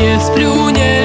не сплю, не